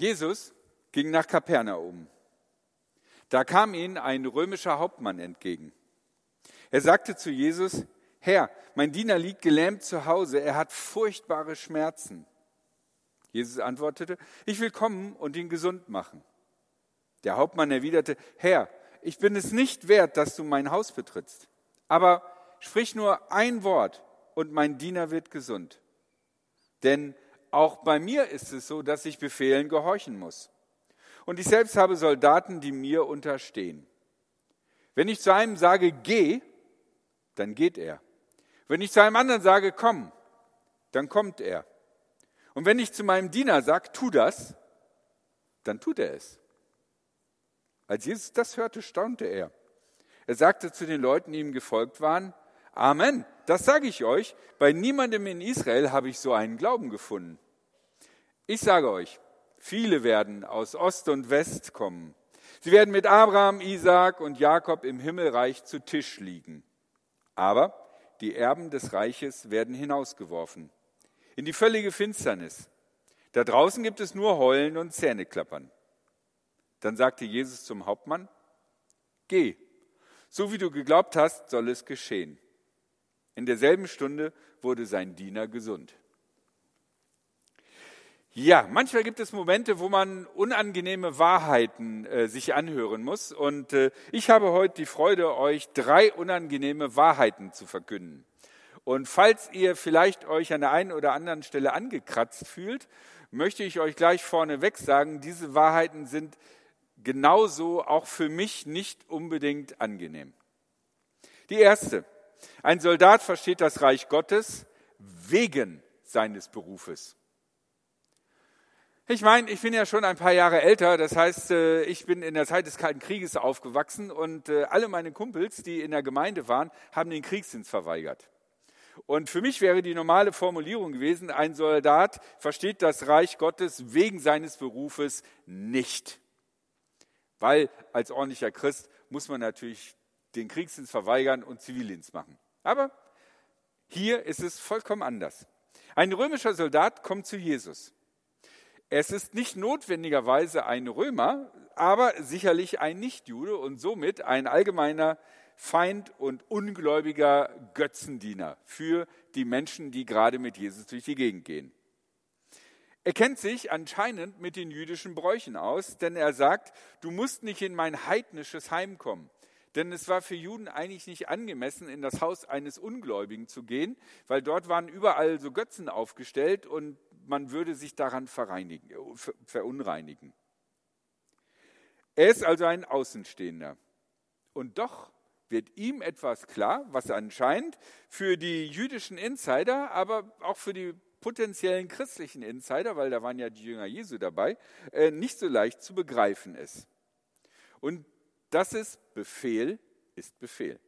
Jesus ging nach Kapernaum. Da kam ihnen ein römischer Hauptmann entgegen. Er sagte zu Jesus, Herr, mein Diener liegt gelähmt zu Hause, er hat furchtbare Schmerzen. Jesus antwortete, ich will kommen und ihn gesund machen. Der Hauptmann erwiderte, Herr, ich bin es nicht wert, dass du mein Haus betrittst, aber sprich nur ein Wort und mein Diener wird gesund. Denn auch bei mir ist es so, dass ich Befehlen gehorchen muss. Und ich selbst habe Soldaten, die mir unterstehen. Wenn ich zu einem sage, geh, dann geht er. Wenn ich zu einem anderen sage, komm, dann kommt er. Und wenn ich zu meinem Diener sage, tu das, dann tut er es. Als Jesus das hörte, staunte er. Er sagte zu den Leuten, die ihm gefolgt waren, Amen, das sage ich euch, bei niemandem in Israel habe ich so einen Glauben gefunden. Ich sage euch, viele werden aus Ost und West kommen. Sie werden mit Abraham, Isaak und Jakob im Himmelreich zu Tisch liegen. Aber die Erben des Reiches werden hinausgeworfen in die völlige Finsternis. Da draußen gibt es nur Heulen und Zähneklappern. Dann sagte Jesus zum Hauptmann, Geh, so wie du geglaubt hast, soll es geschehen. In derselben Stunde wurde sein Diener gesund. Ja, manchmal gibt es Momente, wo man unangenehme Wahrheiten äh, sich anhören muss. Und äh, ich habe heute die Freude, euch drei unangenehme Wahrheiten zu verkünden. Und falls ihr vielleicht euch an der einen oder anderen Stelle angekratzt fühlt, möchte ich euch gleich vorneweg sagen, diese Wahrheiten sind genauso auch für mich nicht unbedingt angenehm. Die erste. Ein Soldat versteht das Reich Gottes wegen seines Berufes. Ich meine, ich bin ja schon ein paar Jahre älter, das heißt, äh, ich bin in der Zeit des Kalten Krieges aufgewachsen und äh, alle meine Kumpels, die in der Gemeinde waren, haben den Kriegsdienst verweigert. Und für mich wäre die normale Formulierung gewesen, ein Soldat versteht das Reich Gottes wegen seines Berufes nicht. Weil als ordentlicher Christ muss man natürlich den Kriegsdienst verweigern und Zivildienst machen. Aber hier ist es vollkommen anders. Ein römischer Soldat kommt zu Jesus. Es ist nicht notwendigerweise ein Römer, aber sicherlich ein Nichtjude und somit ein allgemeiner Feind und ungläubiger Götzendiener für die Menschen, die gerade mit Jesus durch die Gegend gehen. Er kennt sich anscheinend mit den jüdischen Bräuchen aus, denn er sagt, du musst nicht in mein heidnisches Heim kommen. Denn es war für Juden eigentlich nicht angemessen, in das Haus eines Ungläubigen zu gehen, weil dort waren überall so Götzen aufgestellt und man würde sich daran verunreinigen. Er ist also ein Außenstehender. Und doch wird ihm etwas klar, was anscheinend für die jüdischen Insider, aber auch für die potenziellen christlichen Insider, weil da waren ja die Jünger Jesu dabei, äh, nicht so leicht zu begreifen ist. Und das ist Befehl, ist Befehl.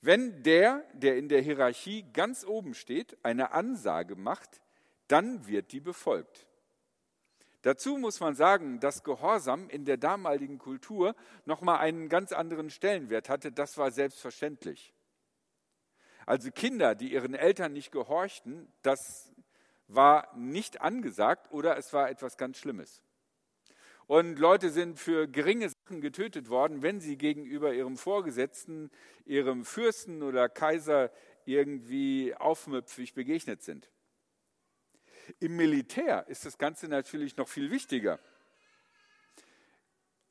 Wenn der, der in der Hierarchie ganz oben steht, eine Ansage macht, dann wird die befolgt. Dazu muss man sagen, dass Gehorsam in der damaligen Kultur nochmal einen ganz anderen Stellenwert hatte. Das war selbstverständlich. Also Kinder, die ihren Eltern nicht gehorchten, das war nicht angesagt oder es war etwas ganz Schlimmes. Und Leute sind für geringe Sachen getötet worden, wenn sie gegenüber ihrem Vorgesetzten, ihrem Fürsten oder Kaiser irgendwie aufmüpfig begegnet sind. Im Militär ist das Ganze natürlich noch viel wichtiger.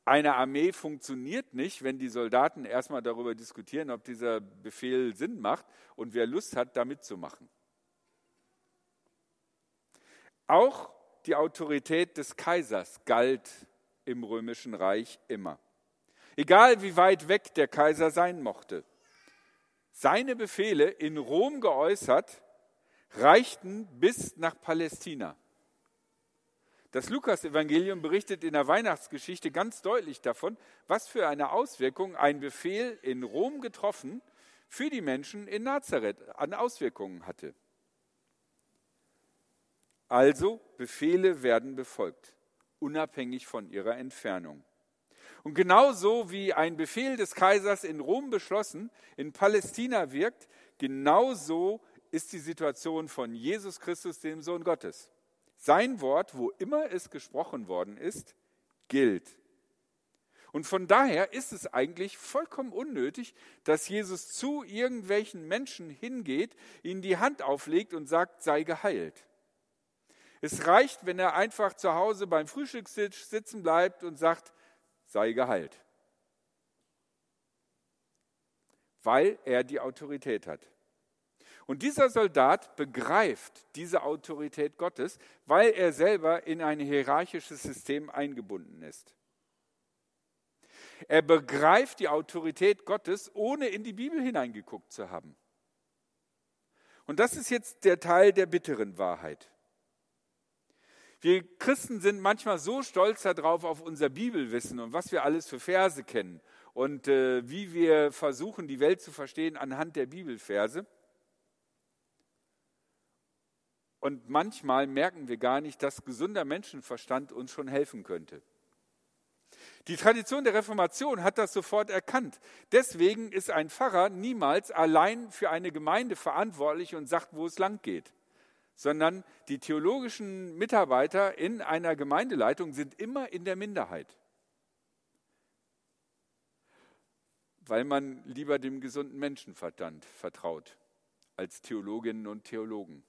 Eine Armee funktioniert nicht, wenn die Soldaten erstmal darüber diskutieren, ob dieser Befehl Sinn macht und wer Lust hat, da mitzumachen. Auch die Autorität des Kaisers galt im römischen Reich immer. Egal wie weit weg der Kaiser sein mochte. Seine Befehle in Rom geäußert reichten bis nach Palästina. Das Lukas-Evangelium berichtet in der Weihnachtsgeschichte ganz deutlich davon, was für eine Auswirkung ein Befehl in Rom getroffen für die Menschen in Nazareth an Auswirkungen hatte. Also, Befehle werden befolgt, unabhängig von ihrer Entfernung. Und genauso wie ein Befehl des Kaisers in Rom beschlossen in Palästina wirkt, genauso ist die Situation von Jesus Christus, dem Sohn Gottes. Sein Wort, wo immer es gesprochen worden ist, gilt. Und von daher ist es eigentlich vollkommen unnötig, dass Jesus zu irgendwelchen Menschen hingeht, ihnen die Hand auflegt und sagt, sei geheilt. Es reicht, wenn er einfach zu Hause beim Frühstückstisch sitzen bleibt und sagt, sei geheilt. Weil er die Autorität hat. Und dieser Soldat begreift diese Autorität Gottes, weil er selber in ein hierarchisches System eingebunden ist. Er begreift die Autorität Gottes, ohne in die Bibel hineingeguckt zu haben. Und das ist jetzt der Teil der bitteren Wahrheit. Wir Christen sind manchmal so stolz darauf, auf unser Bibelwissen und was wir alles für Verse kennen und äh, wie wir versuchen, die Welt zu verstehen anhand der Bibelverse. Und manchmal merken wir gar nicht, dass gesunder Menschenverstand uns schon helfen könnte. Die Tradition der Reformation hat das sofort erkannt. Deswegen ist ein Pfarrer niemals allein für eine Gemeinde verantwortlich und sagt, wo es lang geht, sondern die theologischen Mitarbeiter in einer Gemeindeleitung sind immer in der Minderheit, weil man lieber dem gesunden Menschenverstand vertraut als Theologinnen und Theologen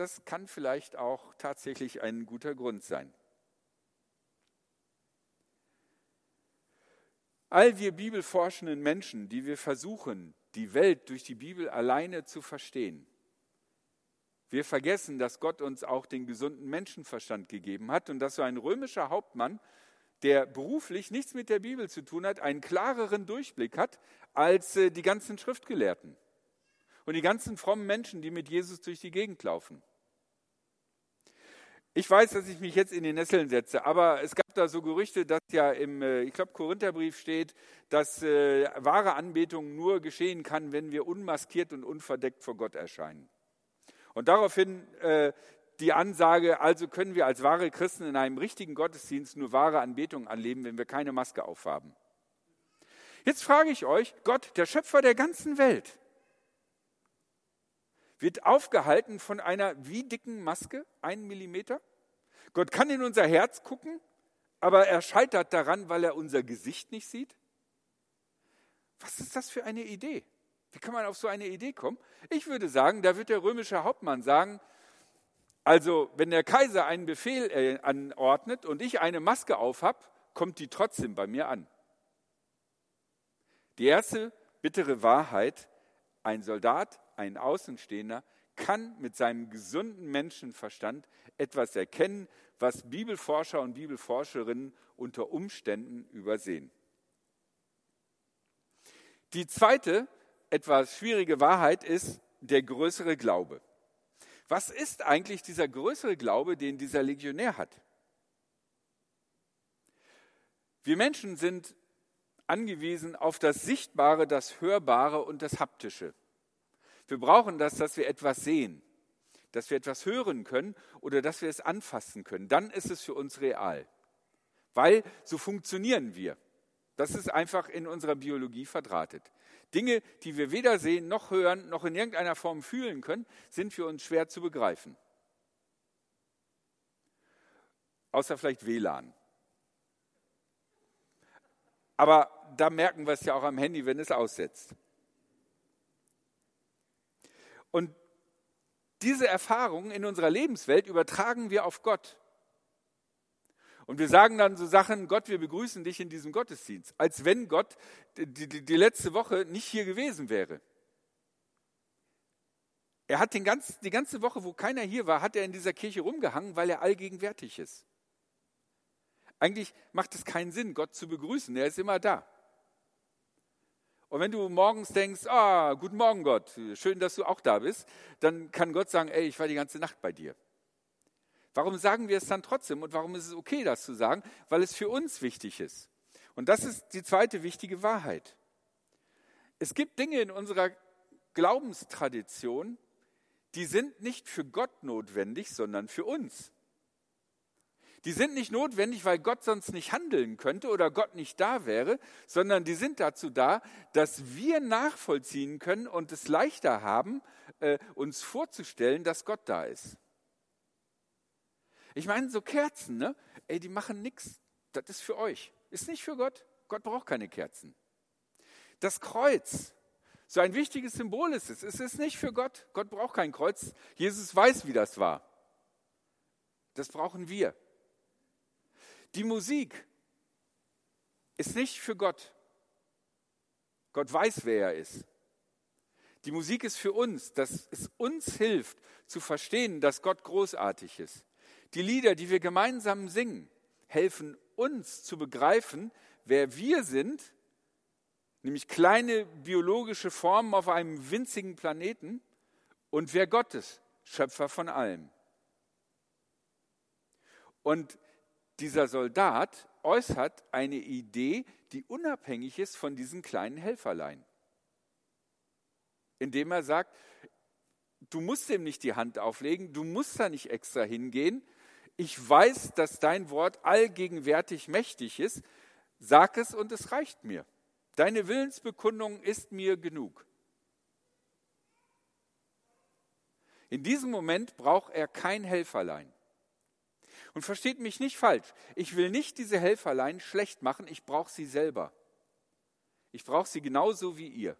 das kann vielleicht auch tatsächlich ein guter Grund sein. All wir bibelforschenden Menschen, die wir versuchen, die Welt durch die Bibel alleine zu verstehen, wir vergessen, dass Gott uns auch den gesunden Menschenverstand gegeben hat und dass so ein römischer Hauptmann, der beruflich nichts mit der Bibel zu tun hat, einen klareren Durchblick hat als äh, die ganzen Schriftgelehrten und die ganzen frommen Menschen, die mit Jesus durch die Gegend laufen. Ich weiß, dass ich mich jetzt in die Nesseln setze, aber es gab da so Gerüchte, dass ja im, äh, ich glaube, Korintherbrief steht, dass äh, wahre Anbetung nur geschehen kann, wenn wir unmaskiert und unverdeckt vor Gott erscheinen. Und daraufhin äh, die Ansage, also können wir als wahre Christen in einem richtigen Gottesdienst nur wahre Anbetung anleben, wenn wir keine Maske aufhaben. Jetzt frage ich euch, Gott, der Schöpfer der ganzen Welt, wird aufgehalten von einer wie dicken Maske, einen Millimeter. Gott kann in unser Herz gucken, aber er scheitert daran, weil er unser Gesicht nicht sieht. Was ist das für eine Idee? Wie kann man auf so eine Idee kommen? Ich würde sagen, da wird der römische Hauptmann sagen, also wenn der Kaiser einen Befehl äh, anordnet und ich eine Maske aufhab, kommt die trotzdem bei mir an. Die erste bittere Wahrheit, ein Soldat ein Außenstehender kann mit seinem gesunden Menschenverstand etwas erkennen, was Bibelforscher und Bibelforscherinnen unter Umständen übersehen. Die zweite, etwas schwierige Wahrheit ist der größere Glaube. Was ist eigentlich dieser größere Glaube, den dieser Legionär hat? Wir Menschen sind angewiesen auf das Sichtbare, das Hörbare und das Haptische. Wir brauchen das, dass wir etwas sehen, dass wir etwas hören können oder dass wir es anfassen können. Dann ist es für uns real. Weil so funktionieren wir. Das ist einfach in unserer Biologie verdrahtet. Dinge, die wir weder sehen noch hören noch in irgendeiner Form fühlen können, sind für uns schwer zu begreifen. Außer vielleicht WLAN. Aber da merken wir es ja auch am Handy, wenn es aussetzt. Und diese Erfahrungen in unserer Lebenswelt übertragen wir auf Gott. Und wir sagen dann so Sachen, Gott, wir begrüßen dich in diesem Gottesdienst, als wenn Gott die, die, die letzte Woche nicht hier gewesen wäre. Er hat den ganz, die ganze Woche, wo keiner hier war, hat er in dieser Kirche rumgehangen, weil er allgegenwärtig ist. Eigentlich macht es keinen Sinn, Gott zu begrüßen. Er ist immer da. Und wenn du morgens denkst, ah, guten Morgen Gott, schön, dass du auch da bist, dann kann Gott sagen, ey, ich war die ganze Nacht bei dir. Warum sagen wir es dann trotzdem und warum ist es okay, das zu sagen? Weil es für uns wichtig ist. Und das ist die zweite wichtige Wahrheit. Es gibt Dinge in unserer Glaubenstradition, die sind nicht für Gott notwendig, sondern für uns. Die sind nicht notwendig, weil Gott sonst nicht handeln könnte oder Gott nicht da wäre, sondern die sind dazu da, dass wir nachvollziehen können und es leichter haben, äh, uns vorzustellen, dass Gott da ist. Ich meine, so Kerzen, ne? Ey, die machen nichts. Das ist für euch. Ist nicht für Gott. Gott braucht keine Kerzen. Das Kreuz, so ein wichtiges Symbol ist es. Es ist nicht für Gott. Gott braucht kein Kreuz. Jesus weiß, wie das war. Das brauchen wir. Die Musik ist nicht für Gott. Gott weiß, wer er ist. Die Musik ist für uns, dass es uns hilft zu verstehen, dass Gott großartig ist. Die Lieder, die wir gemeinsam singen, helfen uns zu begreifen, wer wir sind, nämlich kleine biologische Formen auf einem winzigen Planeten, und wer Gott ist, Schöpfer von allem. Und dieser Soldat äußert eine Idee, die unabhängig ist von diesen kleinen Helferlein. Indem er sagt, du musst dem nicht die Hand auflegen, du musst da nicht extra hingehen. Ich weiß, dass dein Wort allgegenwärtig mächtig ist. Sag es und es reicht mir. Deine Willensbekundung ist mir genug. In diesem Moment braucht er kein Helferlein. Und versteht mich nicht falsch, ich will nicht diese Helferlein schlecht machen, ich brauche sie selber. Ich brauche sie genauso wie ihr.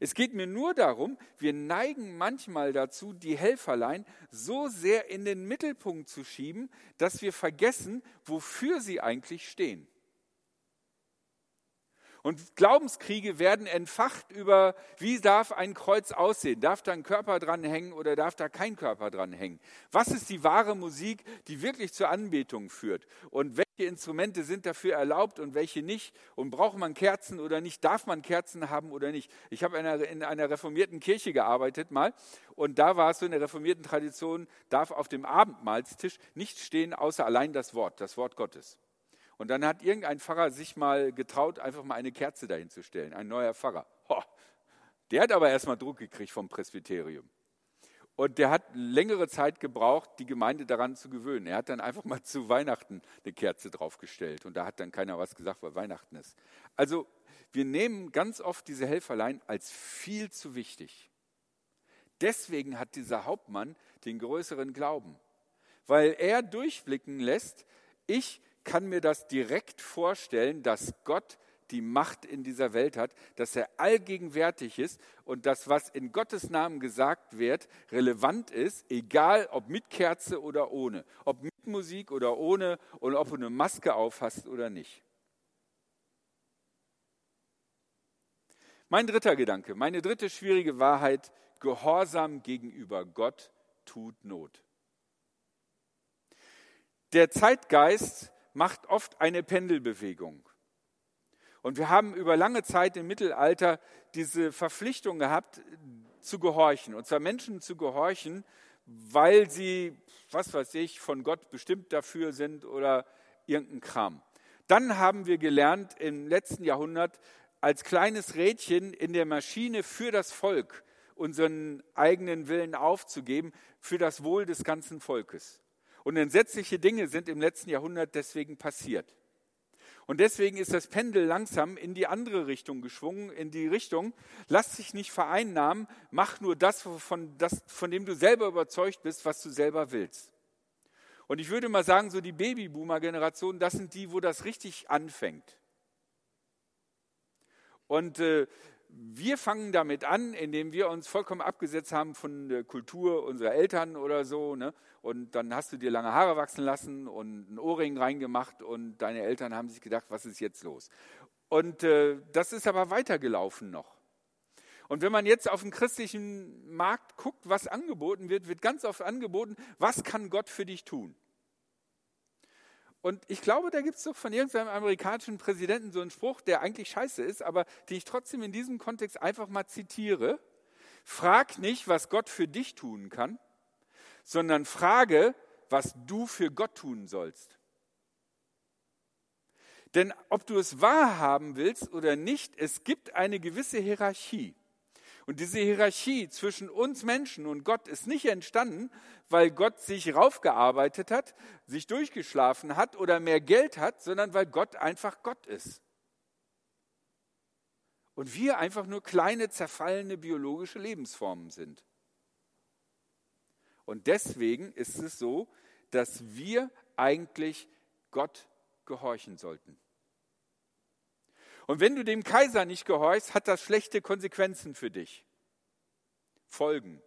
Es geht mir nur darum, wir neigen manchmal dazu, die Helferlein so sehr in den Mittelpunkt zu schieben, dass wir vergessen, wofür sie eigentlich stehen. Und Glaubenskriege werden entfacht über, wie darf ein Kreuz aussehen? Darf da ein Körper dran hängen oder darf da kein Körper dran hängen? Was ist die wahre Musik, die wirklich zur Anbetung führt? Und welche Instrumente sind dafür erlaubt und welche nicht? Und braucht man Kerzen oder nicht? Darf man Kerzen haben oder nicht? Ich habe in einer, in einer reformierten Kirche gearbeitet mal und da war es so in der reformierten Tradition, darf auf dem Abendmahlstisch nicht stehen, außer allein das Wort, das Wort Gottes. Und dann hat irgendein Pfarrer sich mal getraut, einfach mal eine Kerze dahin zu stellen, ein neuer Pfarrer. Ho, der hat aber erstmal Druck gekriegt vom Presbyterium. Und der hat längere Zeit gebraucht, die Gemeinde daran zu gewöhnen. Er hat dann einfach mal zu Weihnachten eine Kerze draufgestellt. Und da hat dann keiner was gesagt, weil Weihnachten ist. Also wir nehmen ganz oft diese Helferlein als viel zu wichtig. Deswegen hat dieser Hauptmann den größeren Glauben, weil er durchblicken lässt, ich kann mir das direkt vorstellen, dass Gott die Macht in dieser Welt hat, dass er allgegenwärtig ist und dass was in Gottes Namen gesagt wird, relevant ist, egal ob mit Kerze oder ohne, ob mit Musik oder ohne und ob du eine Maske aufhast oder nicht. Mein dritter Gedanke, meine dritte schwierige Wahrheit, Gehorsam gegenüber Gott tut Not. Der Zeitgeist macht oft eine Pendelbewegung. Und wir haben über lange Zeit im Mittelalter diese Verpflichtung gehabt, zu gehorchen. Und zwar Menschen zu gehorchen, weil sie, was weiß ich, von Gott bestimmt dafür sind oder irgendein Kram. Dann haben wir gelernt im letzten Jahrhundert, als kleines Rädchen in der Maschine für das Volk unseren eigenen Willen aufzugeben, für das Wohl des ganzen Volkes. Und entsetzliche Dinge sind im letzten Jahrhundert deswegen passiert. Und deswegen ist das Pendel langsam in die andere Richtung geschwungen, in die Richtung, lass dich nicht vereinnahmen, mach nur das von, das, von dem du selber überzeugt bist, was du selber willst. Und ich würde mal sagen, so die Babyboomer-Generation, das sind die, wo das richtig anfängt. Und äh, wir fangen damit an, indem wir uns vollkommen abgesetzt haben von der Kultur unserer Eltern oder so. Ne? Und dann hast du dir lange Haare wachsen lassen und einen Ohrring reingemacht und deine Eltern haben sich gedacht, was ist jetzt los? Und äh, das ist aber weitergelaufen noch. Und wenn man jetzt auf den christlichen Markt guckt, was angeboten wird, wird ganz oft angeboten, was kann Gott für dich tun? Und ich glaube, da gibt es doch von irgendeinem amerikanischen Präsidenten so einen Spruch, der eigentlich scheiße ist, aber den ich trotzdem in diesem Kontext einfach mal zitiere. Frag nicht, was Gott für dich tun kann, sondern frage, was du für Gott tun sollst. Denn ob du es wahrhaben willst oder nicht, es gibt eine gewisse Hierarchie. Und diese Hierarchie zwischen uns Menschen und Gott ist nicht entstanden, weil Gott sich raufgearbeitet hat, sich durchgeschlafen hat oder mehr Geld hat, sondern weil Gott einfach Gott ist. Und wir einfach nur kleine, zerfallene biologische Lebensformen sind. Und deswegen ist es so, dass wir eigentlich Gott gehorchen sollten. Und wenn du dem Kaiser nicht gehorchst, hat das schlechte Konsequenzen für dich. Folgen.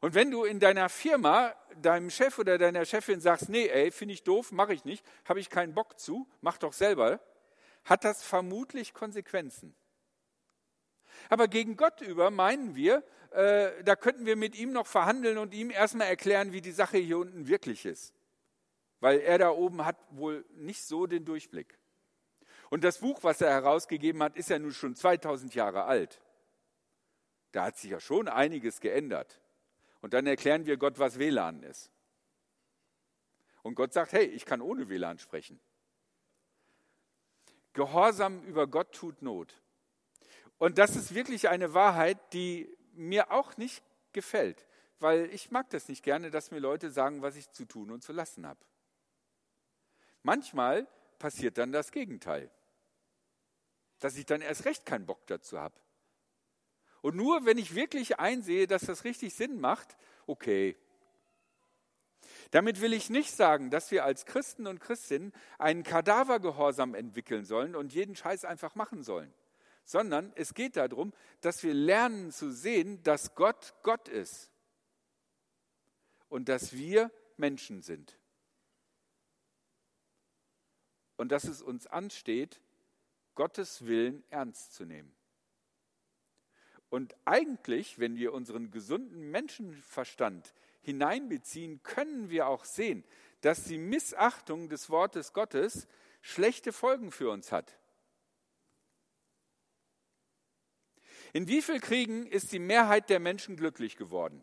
Und wenn du in deiner Firma deinem Chef oder deiner Chefin sagst, nee, ey, finde ich doof, mache ich nicht, habe ich keinen Bock zu, mach doch selber, hat das vermutlich Konsequenzen. Aber gegen Gott über meinen wir, äh, da könnten wir mit ihm noch verhandeln und ihm erstmal erklären, wie die Sache hier unten wirklich ist. Weil er da oben hat wohl nicht so den Durchblick. Und das Buch, was er herausgegeben hat, ist ja nun schon 2000 Jahre alt. Da hat sich ja schon einiges geändert. Und dann erklären wir Gott, was WLAN ist. Und Gott sagt, hey, ich kann ohne WLAN sprechen. Gehorsam über Gott tut Not. Und das ist wirklich eine Wahrheit, die mir auch nicht gefällt, weil ich mag das nicht gerne, dass mir Leute sagen, was ich zu tun und zu lassen habe. Manchmal passiert dann das Gegenteil, dass ich dann erst recht keinen Bock dazu habe. Und nur wenn ich wirklich einsehe, dass das richtig Sinn macht, okay, damit will ich nicht sagen, dass wir als Christen und Christinnen einen Kadavergehorsam entwickeln sollen und jeden Scheiß einfach machen sollen, sondern es geht darum, dass wir lernen zu sehen, dass Gott Gott ist und dass wir Menschen sind. Und dass es uns ansteht, Gottes Willen ernst zu nehmen. Und eigentlich, wenn wir unseren gesunden Menschenverstand hineinbeziehen, können wir auch sehen, dass die Missachtung des Wortes Gottes schlechte Folgen für uns hat. In wie vielen Kriegen ist die Mehrheit der Menschen glücklich geworden?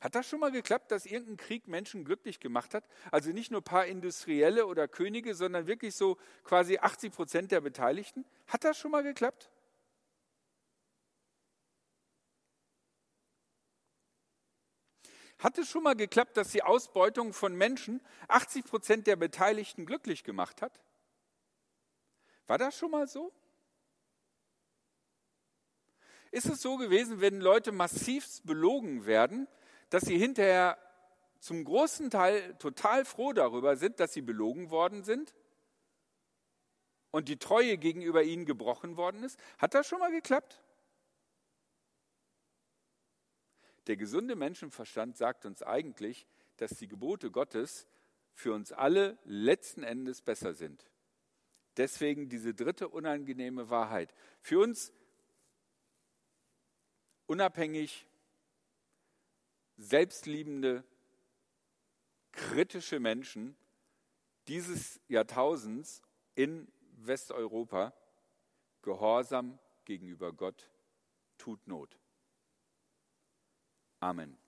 Hat das schon mal geklappt, dass irgendein Krieg Menschen glücklich gemacht hat? Also nicht nur ein paar Industrielle oder Könige, sondern wirklich so quasi 80 Prozent der Beteiligten? Hat das schon mal geklappt? Hat es schon mal geklappt, dass die Ausbeutung von Menschen 80 Prozent der Beteiligten glücklich gemacht hat? War das schon mal so? Ist es so gewesen, wenn Leute massivst belogen werden, dass sie hinterher zum großen Teil total froh darüber sind, dass sie belogen worden sind und die Treue gegenüber ihnen gebrochen worden ist? Hat das schon mal geklappt? Der gesunde Menschenverstand sagt uns eigentlich, dass die Gebote Gottes für uns alle letzten Endes besser sind. Deswegen diese dritte unangenehme Wahrheit. Für uns unabhängig, selbstliebende, kritische Menschen dieses Jahrtausends in Westeuropa, Gehorsam gegenüber Gott tut Not. Amen.